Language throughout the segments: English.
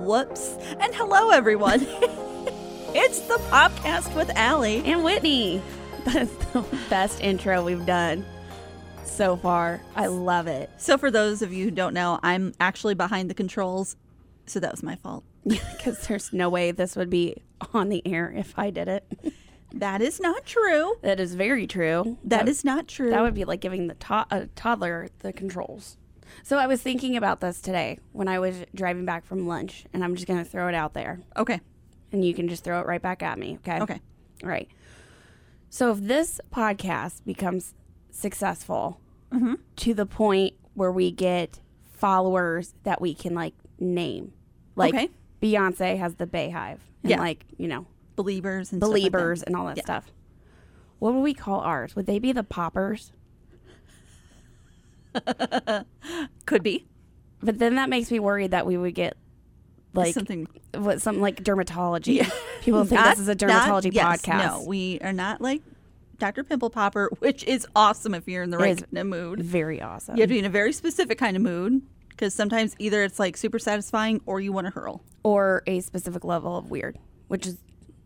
Whoops. And hello, everyone. it's the Popcast with Alli. and Whitney. That's the best intro we've done so far. I love it. So, for those of you who don't know, I'm actually behind the controls. So, that was my fault. Because there's no way this would be on the air if I did it. That is not true. That is very true. That is not true. That would be like giving the to- a toddler the controls. So I was thinking about this today when I was driving back from lunch, and I'm just going to throw it out there, okay. and you can just throw it right back at me. Okay. Okay. All right. So if this podcast becomes successful Mm-hmm. to the point where we get followers that we can like name, like Okay. Beyonce has the Beyhive, and Yeah. like you know Beliebers and stuff like Beliebers and all that Yeah. stuff. What would we call ours? Would they be the poppers? Could be. But then that makes me worried that we would get like Something. what something like dermatology. People think Not- this is a not- dermatology yes, podcast. No, we are not like Dr. Pimple Popper, which is awesome if you're in the right kind of mood. Very awesome. You have to be in a very specific kind of mood because sometimes either it's like super satisfying or you want to hurl. Or a specific level of weird, which is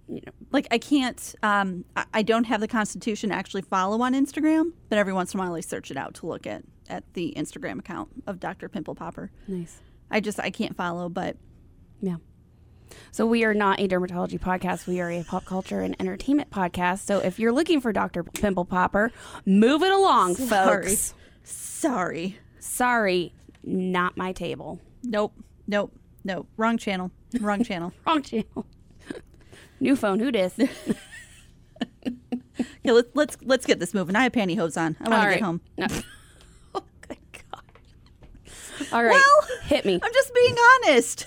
you know Like I can't, um, I, I don't have the constitution to actually follow on Instagram, but every once in a while I search it out to look at at the Instagram account of Dr. Pimple Popper. nice. I just I can't follow, but Yeah. So we are not a dermatology podcast. We are a pop culture and entertainment podcast. So if you're looking for Dr. Pimple Popper, move it along, Sorry. folks. sorry, Sorry, not my table. nope, nope, nope, wrong channel, wrong channel. Wrong channel. New phone. Who dis? Yeah, let's let's let's get this moving. I have pantyhose on. I want to get home. No. oh, good God. All right. Well, hit me. I'm just being honest.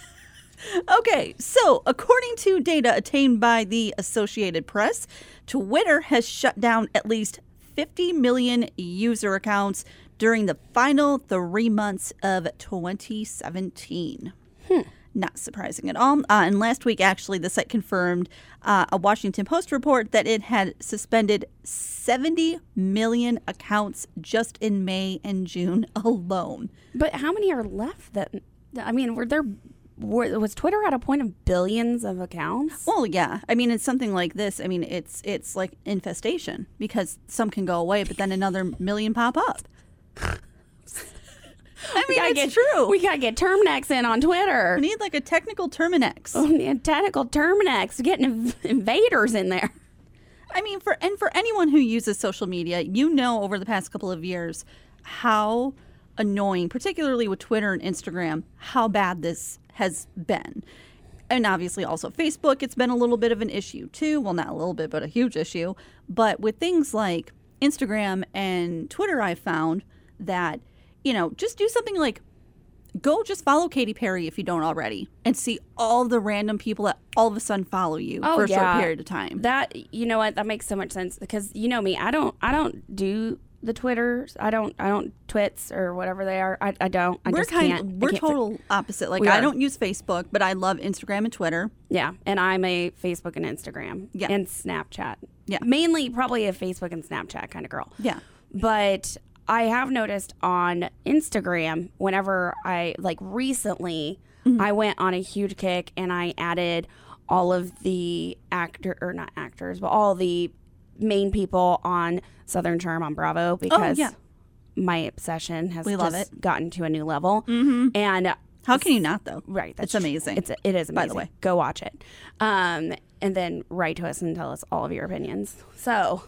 Okay, so according to data attained by the Associated Press, Twitter has shut down at least 50 million user accounts during the final three months of 2017. Not surprising at all. Uh, and last week, actually, the site confirmed uh, a Washington Post report that it had suspended 70 million accounts just in May and June alone. But how many are left? That I mean, were there? Were, was Twitter at a point of billions of accounts? Well, yeah. I mean, it's something like this. I mean, it's it's like infestation because some can go away, but then another million pop up. I We mean, gotta it's get, true. We gotta get Terminix in on Twitter. We need like a technical Terminix. Oh, man, technical Terminix, getting invaders in there. I mean, for and for anyone who uses social media, you know, over the past couple of years, how annoying, particularly with Twitter and Instagram, how bad this has been. And obviously, also Facebook, it's been a little bit of an issue too. Well, not a little bit, but a huge issue. But with things like Instagram and Twitter, I found that, you know, just do something like go just follow Katy Perry if you don't already and see all the random people that all of a sudden follow you Oh, for a short period of time. That you know what? That makes so much sense because you know me. I don't. I don't do the Twitters. I don't. I don't twits or whatever they are. I, I don't. I we're just kind can't. We're can't total opposite. Like I don't use Facebook, but I love Instagram and Twitter. Yeah, and I'm a Facebook and Instagram. Yeah. and Snapchat. Yeah. mainly probably a Facebook and Snapchat kind of girl. Yeah. but I have noticed on Instagram whenever I like recently Mm-hmm. I went on a huge kick and I added all of the actor or not actors but all the main people on Southern Charm on Bravo because Oh, yeah. my obsession has We love just gotten to a new level mm-hmm. and How can you not though? Right, that's tr- amazing. It's it is amazing. By the way. go watch it, um, and then write to us and tell us all of your opinions. So,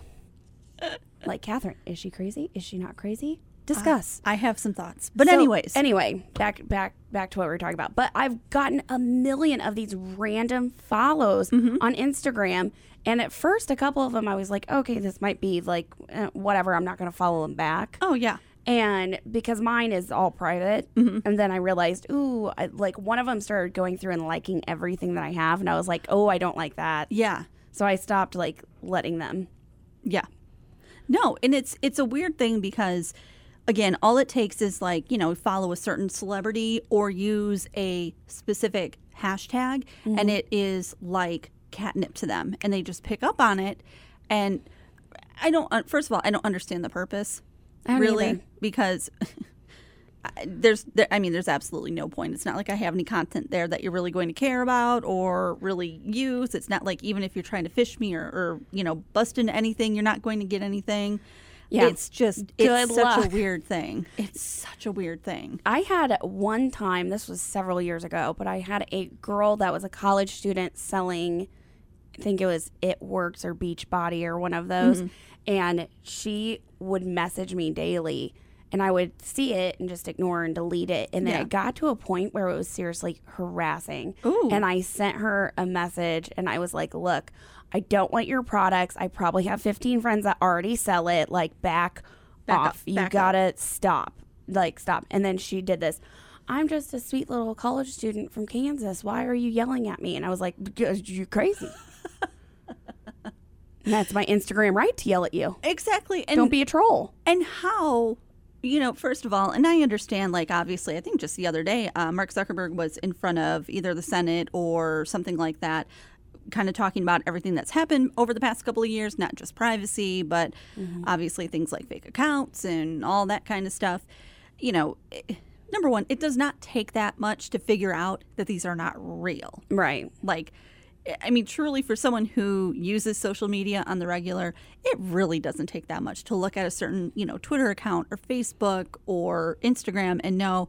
like Kathryn, is she crazy? Is she not crazy? Discuss. I have some thoughts. But So, anyways, anyway, back back back to what we were talking about. But I've gotten a million of these random follows Mm-hmm. on Instagram, and at first, a couple of them, I was like, okay, this might be like eh, whatever. I'm not going to follow them back. oh yeah. And because mine is all private, Mm-hmm. and then I realized, ooh, I, like one of them started going through and liking everything that I have, and I was like, oh, I don't like that. Yeah. So I stopped like letting them. Yeah. No, and it's it's a weird thing because again, all it takes is like, you know, follow a certain celebrity or use a specific hashtag and it is like catnip to them and they just pick up on it and I don't uh, first of all, I don't understand the purpose really either. because there's there, I mean there's absolutely no point. It's not like I have any content there that you're really going to care about or really use. It's not like even if you're trying to fish me or, or you know bust into anything, you're not going to get anything. Yeah. It's just Good it's such luck. a weird thing. It's such a weird thing. I had one time, this was several years ago, but I had a girl that was a college student selling, I think it was It Works or Beachbody or one of those. Mm-hmm. And she would message me daily and I would see it and just ignore and delete it. And then Yeah. it got to a point where it was seriously harassing. Ooh. And I sent her a message and I was like, look, I don't want your products. I probably have 15 friends that already sell it. Like, back, Back off. you back up. gotta stop. Like, stop. And then she did this. I'm just a sweet little college student from Kansas. Why are you yelling at me? And I was like, you're crazy. that's my Instagram right to yell at you. Exactly. And Don't be a troll. and how you know first of all and i understand like obviously i think just the other day uh, mark zuckerberg was in front of either the senate or something like that kind of talking about everything that's happened over the past couple of years not just privacy but obviously things like fake accounts and all that kind of stuff. You know eh, number one it does not take that much to figure out that these are not real. Right. like i mean truly for someone who uses social media on the regular it really doesn't take that much to look at a certain you know twitter account or facebook or instagram and know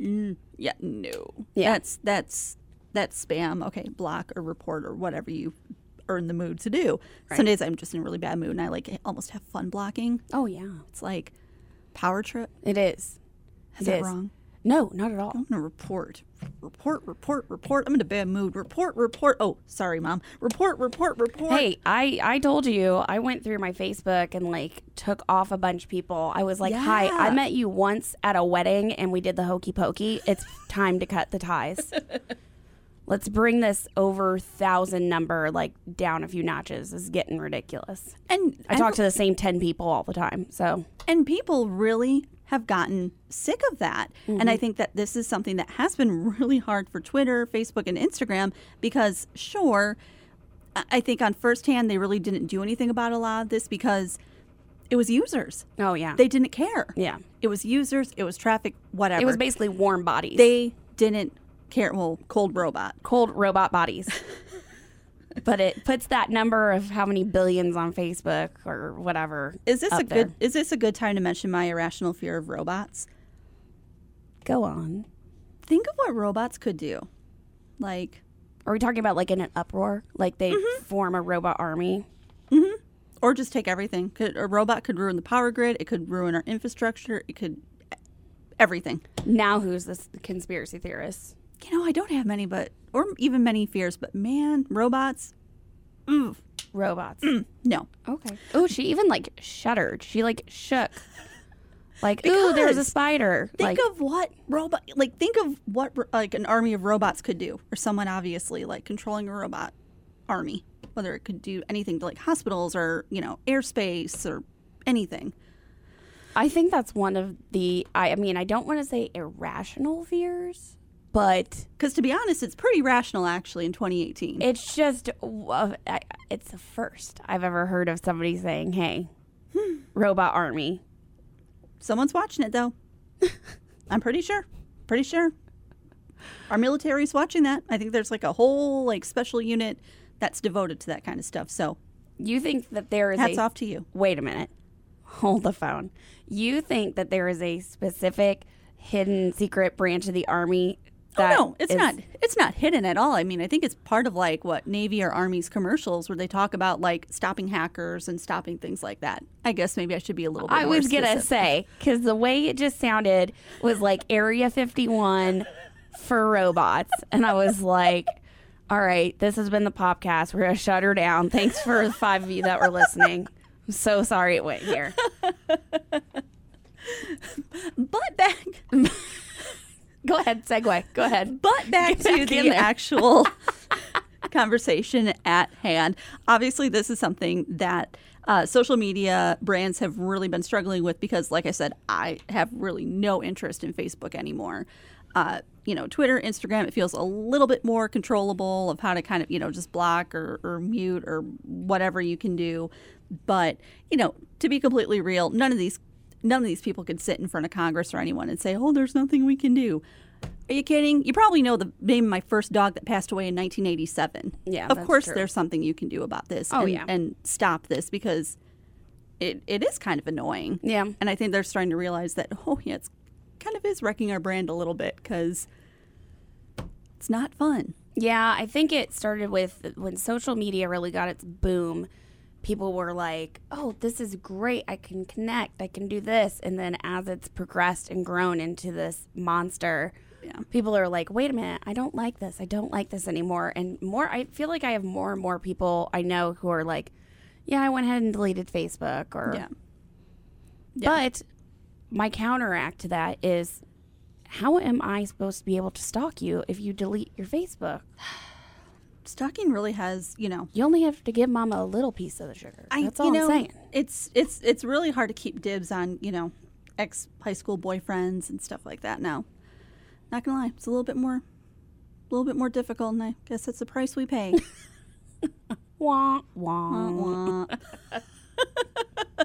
mm, yeah no Yeah. that's that's that's spam okay block or report or whatever you are in the mood to do some days i'm just in a really bad mood and i like almost have fun blocking Oh, yeah. it's like power trip It is. is It that is. wrong No, not at all. I'm gonna report, report, report, report. I'm in a bad mood. Report, report. Oh, sorry, mom. Report, report, report. Hey, I I told you I went through my Facebook and like took off a bunch of people. I was like, "Hi, I met you once at a wedding and we did the hokey pokey. It's time to cut the ties. Let's bring this over thousand number like down a few notches. This is getting ridiculous. and I talk to the same ten people all the time. So and people really have gotten sick of that. And I mm-hmm. think that this is something that has been really hard for Twitter, Facebook, and Instagram because, sure, I I think on first hand they really didn't do anything about a lot of this because it was users. oh yeah, They didn't care. yeah. It was users. It was traffic. Whatever. It was basically warm bodies. they didn't care. Well, cold robot. cold robot bodies. but it puts that number of how many billions on Facebook or whatever. Is this a there. good? Is this a good time to mention my irrational fear of robots? Go on. Think of what robots could do. Like, Are we talking about like in an uproar? Like they Mm-hmm. form a robot army? or just take everything. Could, a robot could ruin the power grid. It could ruin our infrastructure. It could everything. Now who's this conspiracy theorist? You know, I don't have many, but or even many fears. But man, robots. Ooh, Robots. Mm, no. Okay. Oh, she even like shuddered. She like shook. Like, ooh, there's a Because spider. Think like, of what robot. Like, think of what like an army of robots could do, or someone obviously like controlling a robot army. Whether it could do anything to like hospitals or you know airspace or anything. I think that's one of the. I, I mean, I don't want to say irrational fears, but Because to be honest, it's pretty rational actually in 2018. it's just uh, it's the first I've ever heard of somebody saying, "Hey, robot army." Someone's watching it though. I'm pretty sure. Pretty sure. Our military's watching that. I think there's like a whole like special unit that's devoted to that kind of stuff. So You think that there is hats a off to you. wait a minute, hold the phone. You think that there is a specific hidden secret branch of the army? Oh, that oh no, it's is- not. It's not hidden at all. I mean, I think it's part of like what Navy or Army's commercials where they talk about like stopping hackers and stopping things like that. I guess maybe I should be a little. bit I was gonna say because the way it just sounded was like Area 51 for robots, and I was like, "All right, this has been the podcast. We're gonna shut her down. Thanks for the five of you that were listening. I'm so sorry it went here. But back, Go ahead, segue. Go ahead. but back Get to back the actual conversation at hand. Obviously, this is something that uh, social media brands have really been struggling with because, like I said, I have really no interest in Facebook anymore. Uh, you know, Twitter, Instagram, it feels a little bit more controllable of how to kind of, you know, just block or, or mute or whatever you can do. But, you know, to be completely real, none of these none of these people could sit in front of Congress or anyone and say, "Oh, there's nothing we can do." Are you kidding? You probably know the name of my first dog that passed away in 1987. Yeah, of course, true. there's something you can do about this. Oh, and, yeah. and stop this because it it is kind of annoying. Yeah. and I think they're starting to realize that oh yeah, it's kind of is wrecking our brand a little bit because it's not fun. Yeah, I think it started with when social media really got its boom. People were like, "Oh, this is great. I can connect. I can do this." And then as it's progressed and grown into this monster, Yeah. people are like, "Wait a minute. I don't like this. I don't like this anymore." And more I feel like I have more and more people I know who are like, "Yeah, I went ahead and deleted Facebook or Yeah. But my counteract to that is how am I supposed to be able to stalk you if you delete your Facebook? Stalking really has you know You only have to give mama a little piece of the sugar. I, That's all you know, I'm saying. It's it's it's really hard to keep dibs on you know ex high school boyfriends and stuff like that now. Not gonna lie, it's a little bit more, a little bit more difficult, and I guess that's the price we pay. Wah, wah. Wah, wah.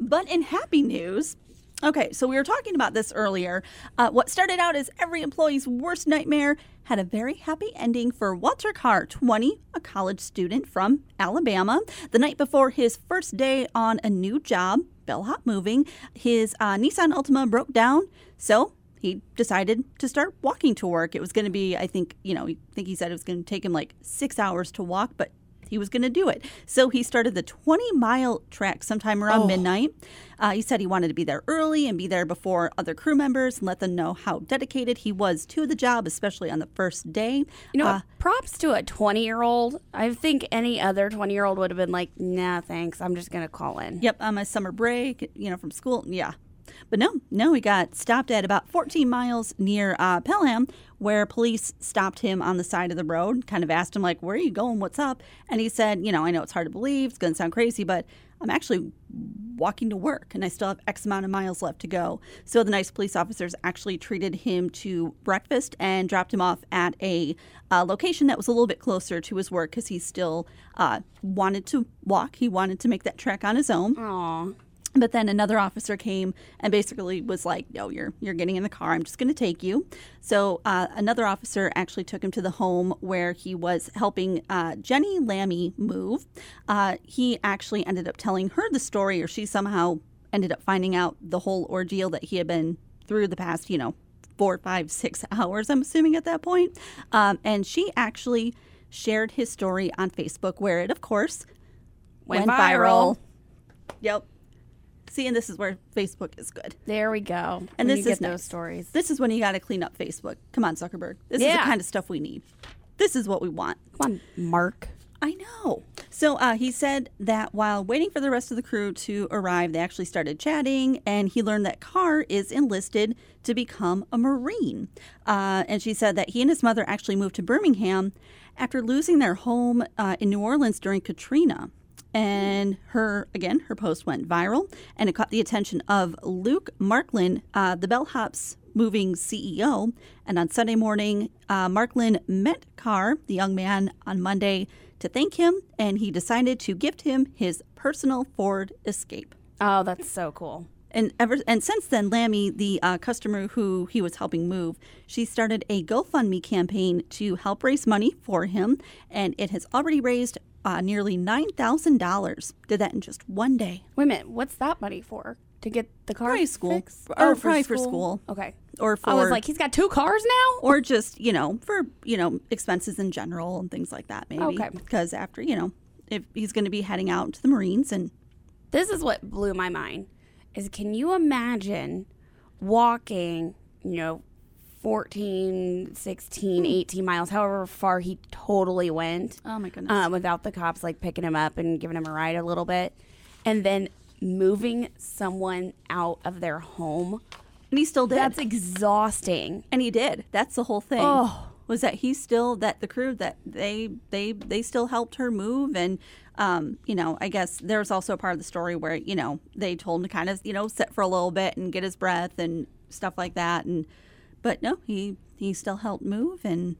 but in happy news, okay, so we were talking about this earlier. Uh, what started out as every employee's worst nightmare had a very happy ending for Walter Carr, 20, a college student from Alabama. The night before his first day on a new job, Bellhop Moving, his uh, Nissan Altima broke down. So he decided to start walking to work. It was going to be, I think, you know, I think he said it was going to take him like six hours to walk, but he was going to do it. So he started the 20 mile trek sometime around midnight. Uh, he said he wanted to be there early and be there before other crew members and let them know how dedicated he was to the job, especially on the first day. You know, Uh, props to a 20 year old. I think any other 20 year old would have been like, nah, thanks. I'm just going to call in. Yep, on my summer break, you know, from school. Yeah. But no, no, he got stopped at about 14 miles near uh, Pelham, where police stopped him on the side of the road, kind of asked him, like, where are you going? What's up? And he said, you know, I know it's hard to believe, it's going to sound crazy, but I'm actually walking to work and I still have X amount of miles left to go. So the nice police officers actually treated him to breakfast and dropped him off at a uh, location that was a little bit closer to his work because he still uh, wanted to walk. He wanted to make that trek on his own. Aw. But then another officer came and basically was like, "No, you're you're getting in the car. I'm just going to take you." So uh, another officer actually took him to the home where he was helping uh, Jenny Lamey move. Uh, he actually ended up telling her the story, or she somehow ended up finding out the whole ordeal that he had been through the past, you know, four, five, six hours. I'm assuming at that point, um, and she actually shared his story on Facebook, where it, of course, Went viral. Yep. See, and this is where Facebook is good. There we go. And When this you is get those stories. This is when you got to clean up Facebook. Come on, Zuckerberg. This is the kind of stuff we need. This is what we want. Come on, Mark. I know. So uh, he said that while waiting for the rest of the crew to arrive, they actually started chatting, and he learned that Carr is enlisted to become a Marine. Uh, and she said that he and his mother actually moved to Birmingham after losing their home uh, in New Orleans during Katrina. And her, again, her post went viral, and it caught the attention of Luke Marklin, uh, the Bellhops moving CEO. And on Sunday morning, uh, Marklin met Carr, the young man, on Monday to thank him, and he decided to gift him his personal Ford Escape. Oh, that's so cool. And ever and since then, Lamey, the uh, customer who he was helping move, she started a GoFundMe campaign to help raise money for him, and it has already raised uh, nearly nine thousand dollars. Did that in just one day, Wait a minute. What's that money for? To get the car Probably school. fixed? Or probably for school. Okay. or for I was like, he's got two cars now? or just you know for you know expenses in general and things like that, maybe. Okay. Because after you know, if he's going to be heading out to the Marines and This is what blew my mind. Is can you imagine walking, you know, 14, 16, 18 miles, however far he totally went, oh my goodness, um, without the cops like picking him up and giving him a ride a little bit, and then moving someone out of their home? and he still did. That's exhausting. and he did. That's the whole thing. Oh. Was that he still that the crew that they they they still helped her move and um you know I guess there's also a part of the story where you know they told him to kind of you know sit for a little bit and get his breath and stuff like that and but no he he still helped move and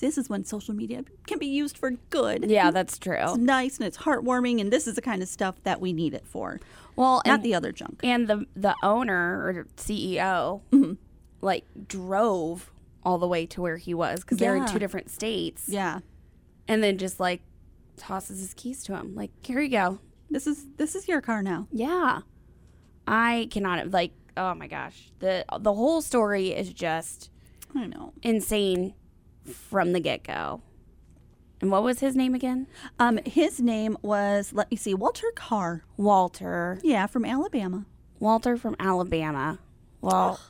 this is when social media can be used for good. Yeah, that's true. It's nice and it's heartwarming, and this is the kind of stuff that we need it for, Well, not and, the other junk. and the the owner or CEO Mm-hmm. like drove all the way to where he was because they're in two different states, Yeah, and then just like tosses his keys to him, like here you go. this is this is your car now. Yeah, I cannot like. Oh my gosh, the the whole story is just I know. insane from the get go. And what was his name again? Um, his name was let me see, Walter Carr. Walter. Yeah, from Alabama. Walter from Alabama. Well,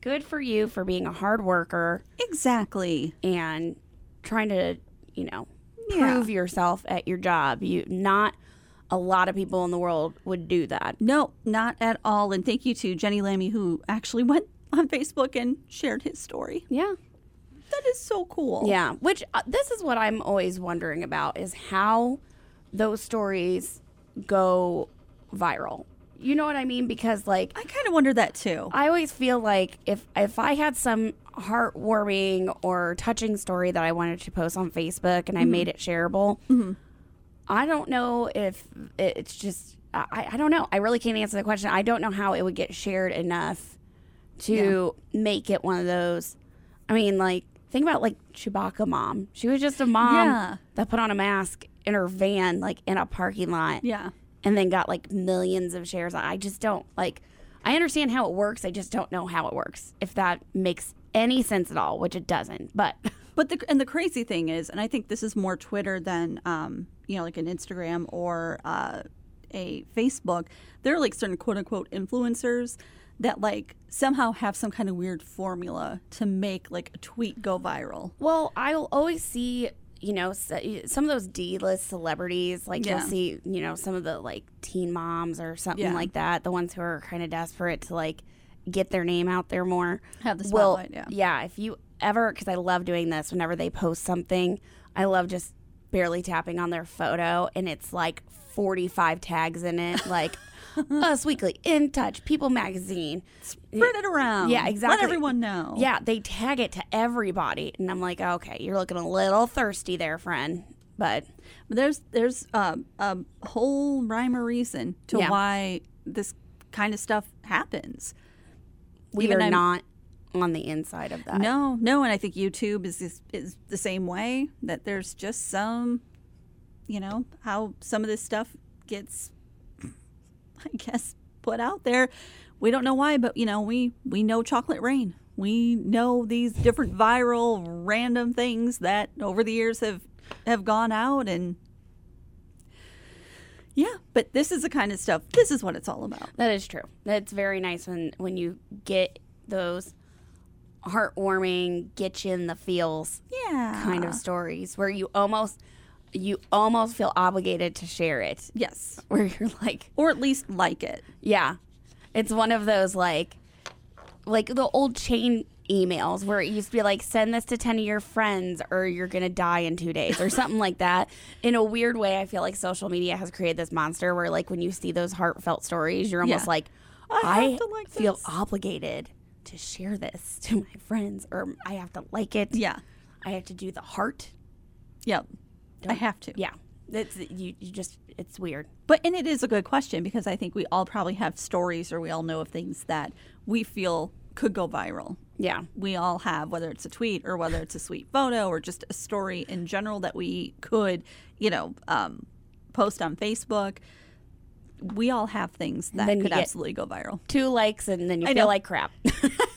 good for you for being a hard worker Exactly. and trying to, you know, Yeah. prove yourself at your job. You not a lot of people in the world would do that. No, not at all. And thank you to Jenny Lamey who actually went on Facebook and shared his story. Yeah. That is so cool. Yeah, which uh, this is what I'm always wondering about is how those stories go viral. You know what I mean? Because like I kind of wonder that too. I always feel like if if I had some heartwarming or touching story that I wanted to post on Facebook and I made it shareable, I don't know if it's just I, I don't know. I really can't answer the question. I don't know how it would get shared enough to make it one of those. I mean, like think about like Chewbacca mom. She was just a mom Yeah. that put on a mask in her van, like in a parking lot Yeah. and then got like millions of shares. I just don't like. I understand how it works. I just don't know how it works. If that makes any sense at all, which it doesn't. But But the and the crazy thing is, and I think this is more Twitter than um, you know, like an Instagram or uh, a Facebook. There are like certain quote unquote influencers that like somehow have some kind of weird formula to make like a tweet go viral. well, I'll always see you know some of those D-list celebrities. Like Yeah. you'll see you know some of the like teen moms or something Yeah. like that. The ones who are kind of desperate to like get their name out there more. Have the Well, spotlight, yeah. If you ever, because I love doing this whenever they post something, I love just barely tapping on their photo and it's like 45 tags in it, like Us Weekly, In Touch, People Magazine. Spread it around. Yeah, exactly. Let everyone know. Yeah, they tag it to everybody. And I'm like, okay, you're looking a little thirsty there, friend. But there's there's um, a whole rhyme or reason to Yeah. why this kind of stuff happens. we Even are I'm- not on the inside of that. No, no, and I think YouTube is is, is the same way. That there's just some, you know, how some of this stuff gets, I guess, put out there. We don't know why, but you know, we we know chocolate rain. We know these different viral, random things that over the years have have gone out and. Yeah, but this is the kind of stuff. This is what it's all about. That is true. That's very nice when when you get those heartwarming, get you in the feels Yeah, kind of stories where you almost you almost feel obligated to share it. Yes, Where you're like, or at least like it. yeah. It's one of those like like the old chain emails where it used to be like send this to 10 of your friends or you're going to die in 2 days or something like that. In a weird way, I feel like social media has created this monster where like when you see those heartfelt stories, you're almost Yeah. like I I, like feel this." obligated to share this to my friends or I have to like it. Yeah, I have to do the heart. yep. I have to. Yeah. It's you, you just it's weird. But and it is a good question because I think we all probably have stories or we all know of things that we feel could go viral. Yeah. We all have, whether it's a tweet or whether it's a sweet photo or just a story in general that we could, you know, um, post on Facebook. We all have things that could absolutely go viral. Two likes and then you I feel know. like crap.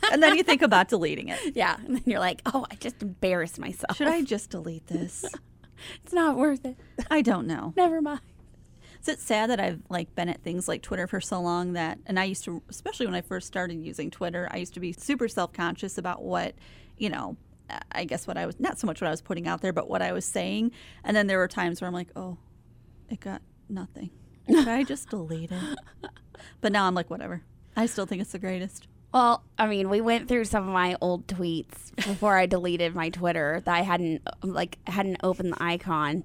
And then you think about deleting it. yeah. And then you're like, oh, I just embarrassed myself. Should I just delete this? It's not worth it. I don't know. Never mind. Is it sad that I've like been at things like Twitter for so long that, and I used to, especially when I first started using Twitter, I used to be super self conscious about what, you know, I guess what I was not so much what I was putting out there, but what I was saying. And then there were times where I'm like, oh, it got nothing. Should I just delete it? But now I'm like, whatever. I still think it's the greatest. Well, I mean, we went through some of my old tweets before I deleted my Twitter that I hadn't like hadn't opened the icon.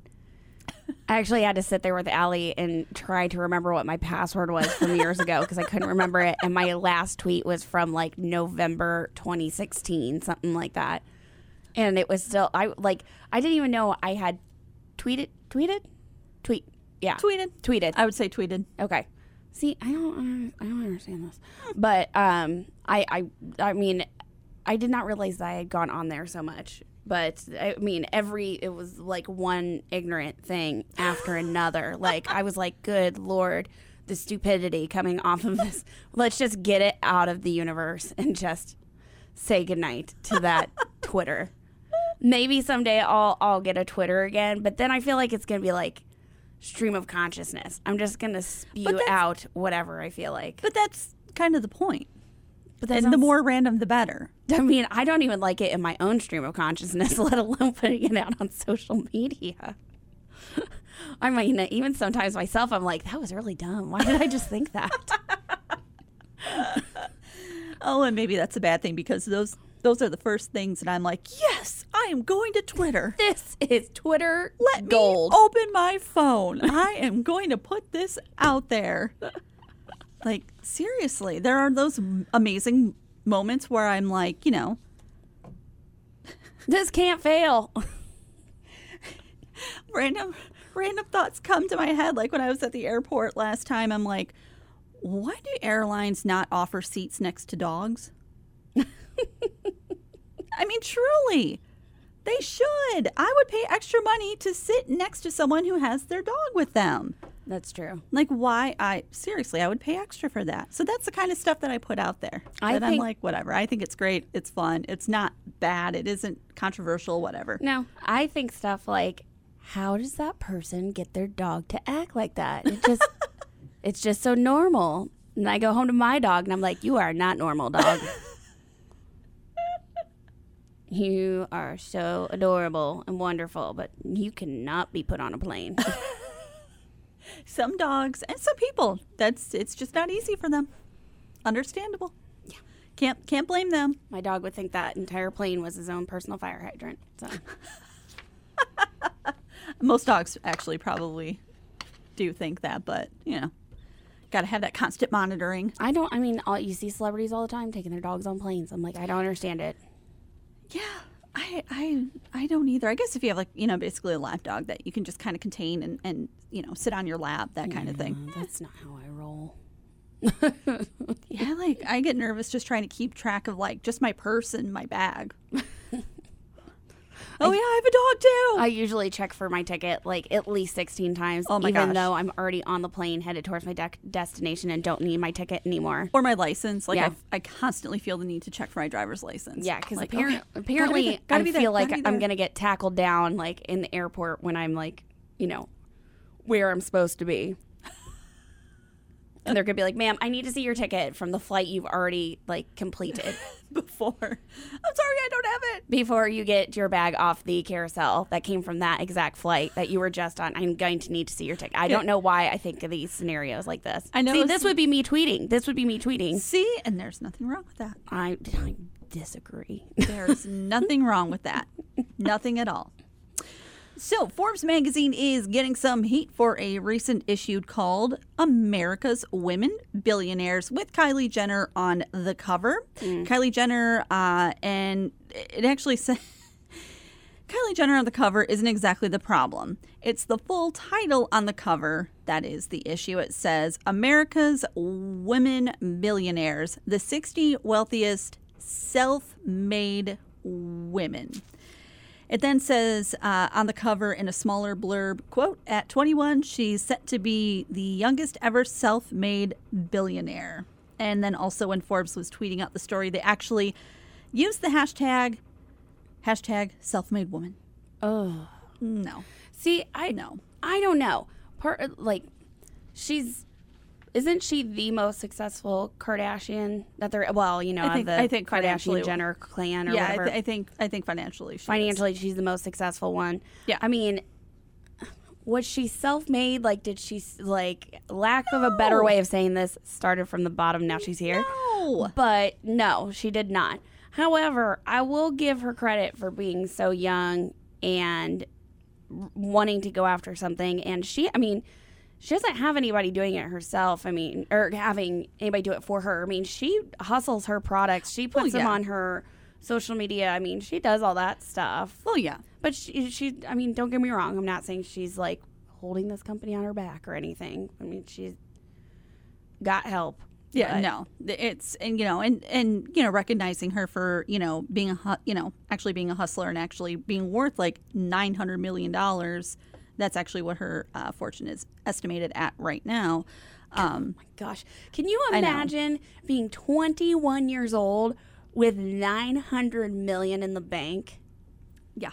I actually had to sit there with Alli and try to remember what my password was from years ago because I couldn't remember it. And my last tweet was from like November 2016, something like that. and it was still I like I didn't even know I had tweeted tweeted tweet yeah Tweeted. tweeted I would say tweeted. Okay. See, I don't, I don't understand this, but um, I, I, I mean, I did not realize that I had gone on there so much. But I mean, every it was like one ignorant thing after another. Like I was like, "Good lord, the stupidity coming off of this. Let's just get it out of the universe and just say goodnight to that Twitter." Maybe someday I'll I'll get a Twitter again, but then I feel like it's gonna be like stream of consciousness. I'm just gonna spew out whatever I feel like. But that's kind of the point. But And the more random, the better. I mean, I don't even like it in my own stream of consciousness, let alone putting it out on social media. I mean, even sometimes myself, I'm like, that was really dumb. Why did I just think that? Oh, and maybe that's a bad thing because those those are the first things that I'm like, yes, I am going to Twitter. this is Twitter Let gold. me open my phone. I am going to put this out there. Like seriously, there are those amazing moments where I'm like, you know, This can't fail. random random thoughts come to my head like when I was at the airport last time I'm like why do airlines not offer seats next to dogs? I mean truly. They should. I would pay extra money to sit next to someone who has their dog with them. That's true. Like why I seriously I would pay extra for that. So that's the kind of stuff that I put out there. I that I'm like whatever. I think it's great. It's fun. It's not bad. It isn't controversial. Whatever. No, I think stuff like, how does that person get their dog to act like that? It just, it's just so normal. And I go home to my dog and I'm like, you are not normal, dog. you are so adorable and wonderful, but you cannot be put on a plane. Some dogs and some people. That's it's just not easy for them. Understandable. Yeah. Can't can't blame them. my dog would think that entire plane was his own personal fire hydrant. So Most dogs actually probably do think that, but you know, got to have that constant monitoring. I don't. I mean, all, you see celebrities all the time taking their dogs on planes. I'm like, I don't understand it. Yeah, I I I don't either. I guess if you have like you know basically a lap dog that you can just kind of contain and and you know sit on your lap that kind of thing. That's not how I roll. Yeah, like I get nervous just trying to keep track of like just my purse and my bag. oh yeah, I have a dog too. I usually check for my ticket like at least 16 times, Oh my even gosh. though I'm already on the plane headed towards my dec destination and don't need my ticket anymore. or my license. Like Yeah. I, I constantly feel the need to check for my driver's license. Yeah, because like, apparently, okay, gotta apparently gotta I be there, feel like I'm gonna get tackled down like in the airport when I'm like, you know, where I'm supposed to be. And they're gonna be like, "Ma'am, I need to see your ticket from the flight you've already like completed before. I'm sorry, I don't have it. before you get your bag off the carousel that came from that exact flight that you were just on. I'm going to need to see your ticket." I don't know why I think of these scenarios like this. I know See, this would be me tweeting. This would be me tweeting. See, and there's nothing wrong with that. I, I disagree. There's nothing wrong with that. Nothing at all. So, Forbes magazine is getting some heat for a recent issue called America's Women Billionaires with Kylie Jenner on the cover. Kylie Jenner, uh, and it actually says. Kylie Jenner on the cover isn't exactly the problem. It's the full title on the cover that is the issue. It says America's Women Billionaires, the 60 wealthiest self made women. It then says uh, on the cover in a smaller blurb, quote, at 21, she's set to be the youngest ever self made billionaire. And then also when Forbes was tweeting out the story, they actually used the hashtag, hashtag self made woman. Oh. No, See, I know. I don't know. Part like she's isn't she the most successful Kardashian that there? Well, you know, I think- of the I think Kardashian Jenner clan or Yeah, I, th- I think I think financially, she is. Financially, she's the most successful one. Yeah. I mean, was she self-made? Like, did she like lack of a better way of saying this? Started from the bottom. Now she's here. No. But no, she did not. However, I will give her credit for being so young and wanting to go after something. And she, I mean, she doesn't have anybody doing it herself. I mean, or having anybody do it for her. I mean, she hustles her products. She oh, puts them yeah. on her social media. I mean, she does all that stuff. Well, yeah. But she, she, I mean, don't get me wrong. I'm not saying she's like holding this company on her back or anything. I mean, she's got help. Yeah, but- no, it's and you know, and and you know, recognizing her for you know being a hu- you know actually being a hustler and actually being worth like nine hundred million dollars. That's actually what her uh, fortune is estimated at right now. Um, Gosh, can you imagine being 21 years old with 900 million in the bank? yeah.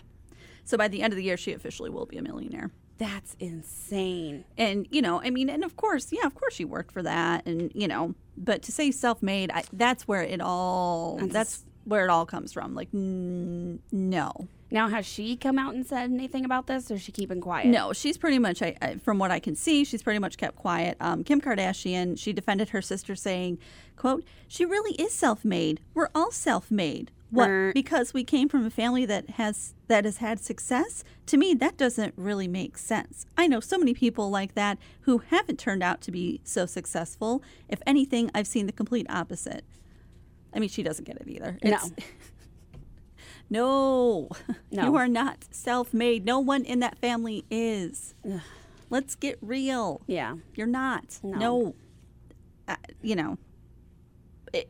So by the end of the year, she officially will be a millionaire. That's insane. And you know, I mean, and of course, yeah, of course, she worked for that, and you know, but to say self-made, that's where it all That's- that's where it all comes from. Like, n- no. Now, has she come out and said anything about this, or is she keeping quiet? No, she's pretty much, I, I, from what I can see, she's pretty much kept quiet. Um, Kim Kardashian, she defended her sister, saying, "quote She really is self-made. We're all self-made. What? Because we came from a family that has that has had success. To me, that doesn't really make sense. I know so many people like that who haven't turned out to be so successful. If anything, I've seen the complete opposite. I mean, she doesn't get it either. It's, no, No. you are not self made. No one in that family is. Let's get real. Yeah. You're not. No. No. Uh, you know,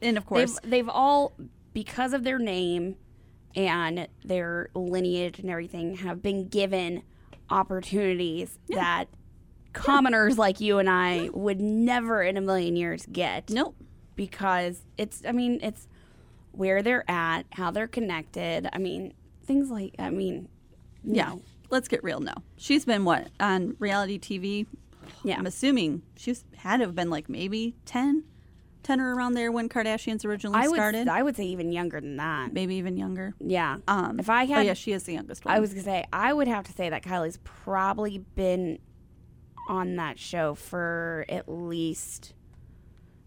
and of course, They've, they've all, because of their name and their lineage and everything, have been given opportunities that commoners like you and I would never in a million years get. nope. because it's I mean it's where they're at, how they're connected. I mean things like I mean Yeah. no. Let's get real. No. She's been what? On reality TV? Yeah. I'm assuming she's had to have been like maybe 10, 10 or around there when Kardashians originally I would started. I would say even younger than that. maybe even younger. Yeah. Um, if I had, oh, had yeah, she is the youngest one. I was gonna say I would have to say that Kylie's probably been on that show for at least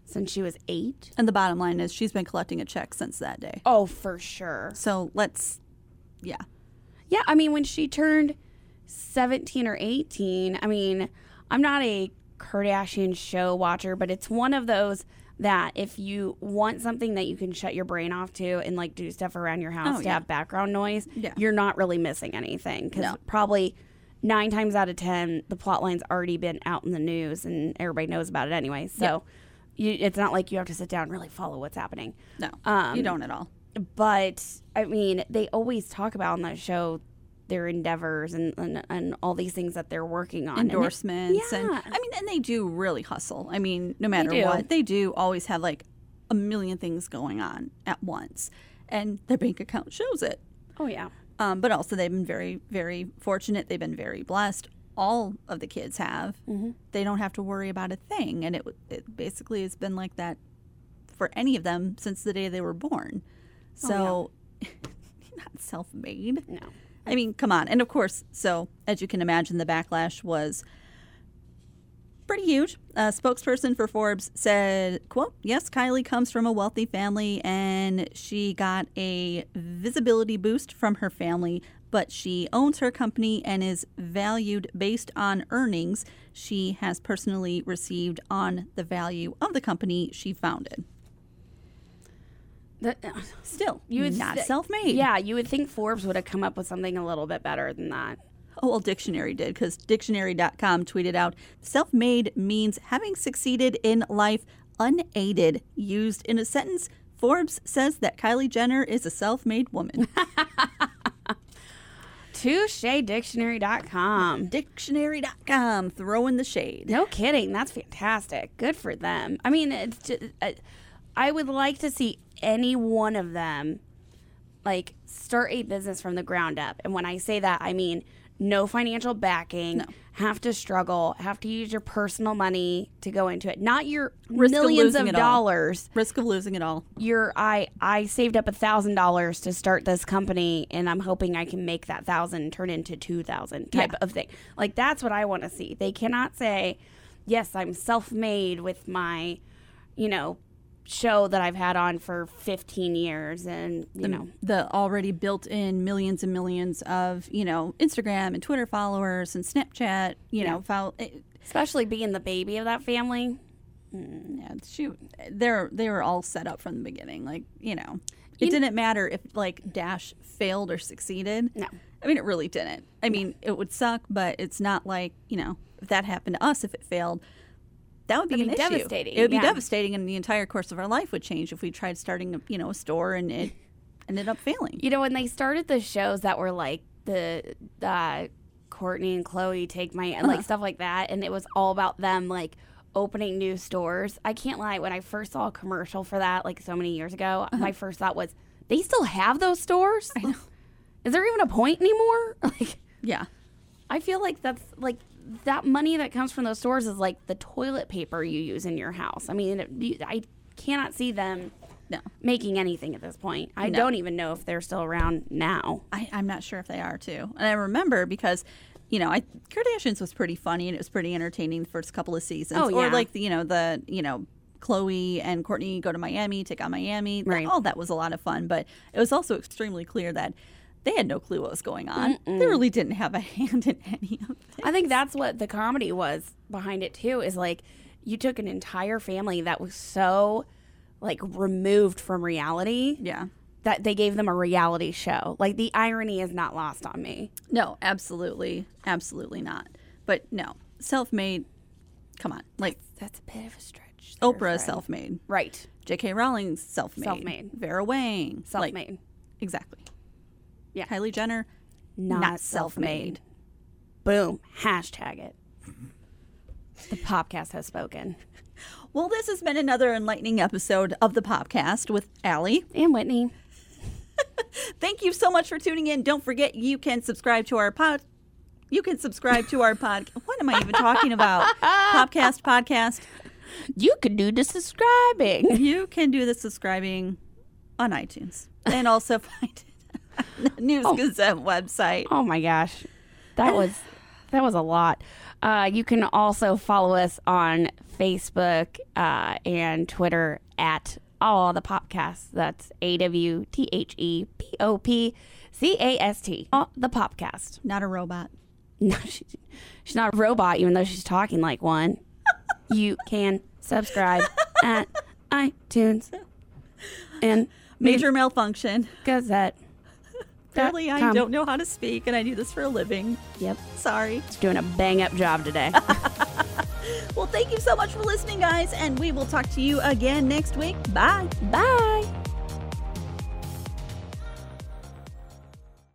since she was eight. and the bottom line is she's been collecting a check since that day. Oh, for sure. So let's, yeah. Yeah, I mean, when she turned 17 or 18, I mean, I'm not a Kardashian show watcher, but it's one of those that if you want something that you can shut your brain off to and like do stuff around your house Oh, to yeah. have background noise, Yeah. you're not really missing anything because No. probably nine times out of 10, the plot line's already been out in the news and everybody knows about it anyway. So you, it's not like you have to sit down and really follow what's happening. No, Um, you don't at all. but I mean, they always talk about on that show their endeavors and, and, and all these things that they're working on. And endorsements and yeah. I mean and they do really hustle. I mean, no matter do. what, they do always have like a million things going on at once. And their bank account shows it. oh yeah, Um, but also they've been very, very fortunate. They've been very blessed. All of the kids have. Mm-hmm. They don't have to worry about a thing. And it, it basically has been like that for any of them since the day they were born. So not self-made. no, I mean, come on. And of course, so as you can imagine, the backlash was pretty huge. A spokesperson for Forbes said, quote, yes, Kylie comes from a wealthy family and she got a visibility boost from her family, but she owns her company and is valued based on earnings she has personally received on the value of the company she founded. The- Still, you would not th- self-made. Yeah, you would think Forbes would have come up with something a little bit better than that. Oh, well, Dictionary did because Dictionary.com tweeted out self made means having succeeded in life unaided. Used in a sentence, Forbes says that Kylie Jenner is a self made woman. ToucheDictionary.com. Dictionary.com throwing the shade. No kidding. That's fantastic. Good for them. I mean, it's just, I, uh, I would like to see any one of them like start a business from the ground up. And when I say that, I mean no financial backing, have to struggle, have to use your personal money to go into it, not your Risk millions losing of it all. dollars. Risk of losing it all. Your I I saved up a thousand dollars to start this company, and I'm hoping I can make that thousand turn into two thousand type Yeah. of thing. Like that's what I want to see. They cannot say, "Yes, I'm self-made with my, you know, show that I've had on for 15 years," and you know, The already built in millions and millions of, you know, Instagram and Twitter followers and Snapchat, you know, fol- it, especially being the baby of that family. Mm, yeah, shoot. They're, they were all set up from the beginning. Like, you know, It didn't matter if like Dash failed or succeeded. No. I mean, it really didn't. I mean, it would suck, but it's not like, you know, if that happened to us, if it failed, that would be That'd an be issue. devastating, It would be yeah. devastating, and the entire course of our life would change if we tried starting, a, you know, a store and it ended up failing. You know, when they started the shows that were like the uh, Kourtney and Khloé take my and Uh-huh. like stuff like that, and it was all about them like opening new stores. I can't lie. When I first saw a commercial for that, like so many years ago, Uh-huh. my first thought was, they still have those stores. I know. Is there even a point anymore? Like, Yeah. I feel like that's like that money that comes from those stores is like the toilet paper you use in your house. I mean, it, you, I cannot see them No. making anything at this point. I No. don't even know if they're still around now. I, I'm not sure if they are too. And I remember because, you know, I Kardashians was pretty funny and it was pretty entertaining the first couple of seasons. Oh, yeah. Or like the, you know, the, you know, Khloé and Kourtney go to Miami, take on Miami. Right. all that was a lot of fun. But it was also extremely clear that they had no clue what was going on. They really didn't have a hand in any of it. I think that's what the comedy was behind it too. Is like you took an entire family that was so like removed from reality Yeah. that they gave them a reality show. Like the irony is not lost on me. No, absolutely. Absolutely not. But no, self made, come on. Like That's a bit of a stretch. there, Oprah is self made. Right. J.K. Rowling's self made. Self-made. Vera Wang. Self like- made. Exactly. Yeah. Kylie Jenner, not, not self-made. Boom. Hashtag it. The podcast has spoken. Well, this has been another enlightening episode of the podcast with Alli. And Whitney. Thank you so much for tuning in. Don't forget you can subscribe to our pod. You can subscribe to our pod. What am I even talking about? Podcast, podcast. You could do the subscribing. You can do the subscribing on iTunes and also find it on the News Gazette website. Oh my gosh, that was that was a lot. Uh, you can also follow us on Facebook uh, and Twitter at all the popcasts. That's A W T H E P O P C A S T. All the popcast. Not a robot. No, she, she's not a robot, even though she's talking like one. you can subscribe at iTunes and Major malfunction. Gazette. Apparently, I don't know how to speak, and I do this for a living. Yep, Sorry. it's doing a bang up job today. Well, thank you so much for listening, guys, and we will talk to you again next week. Bye. Bye.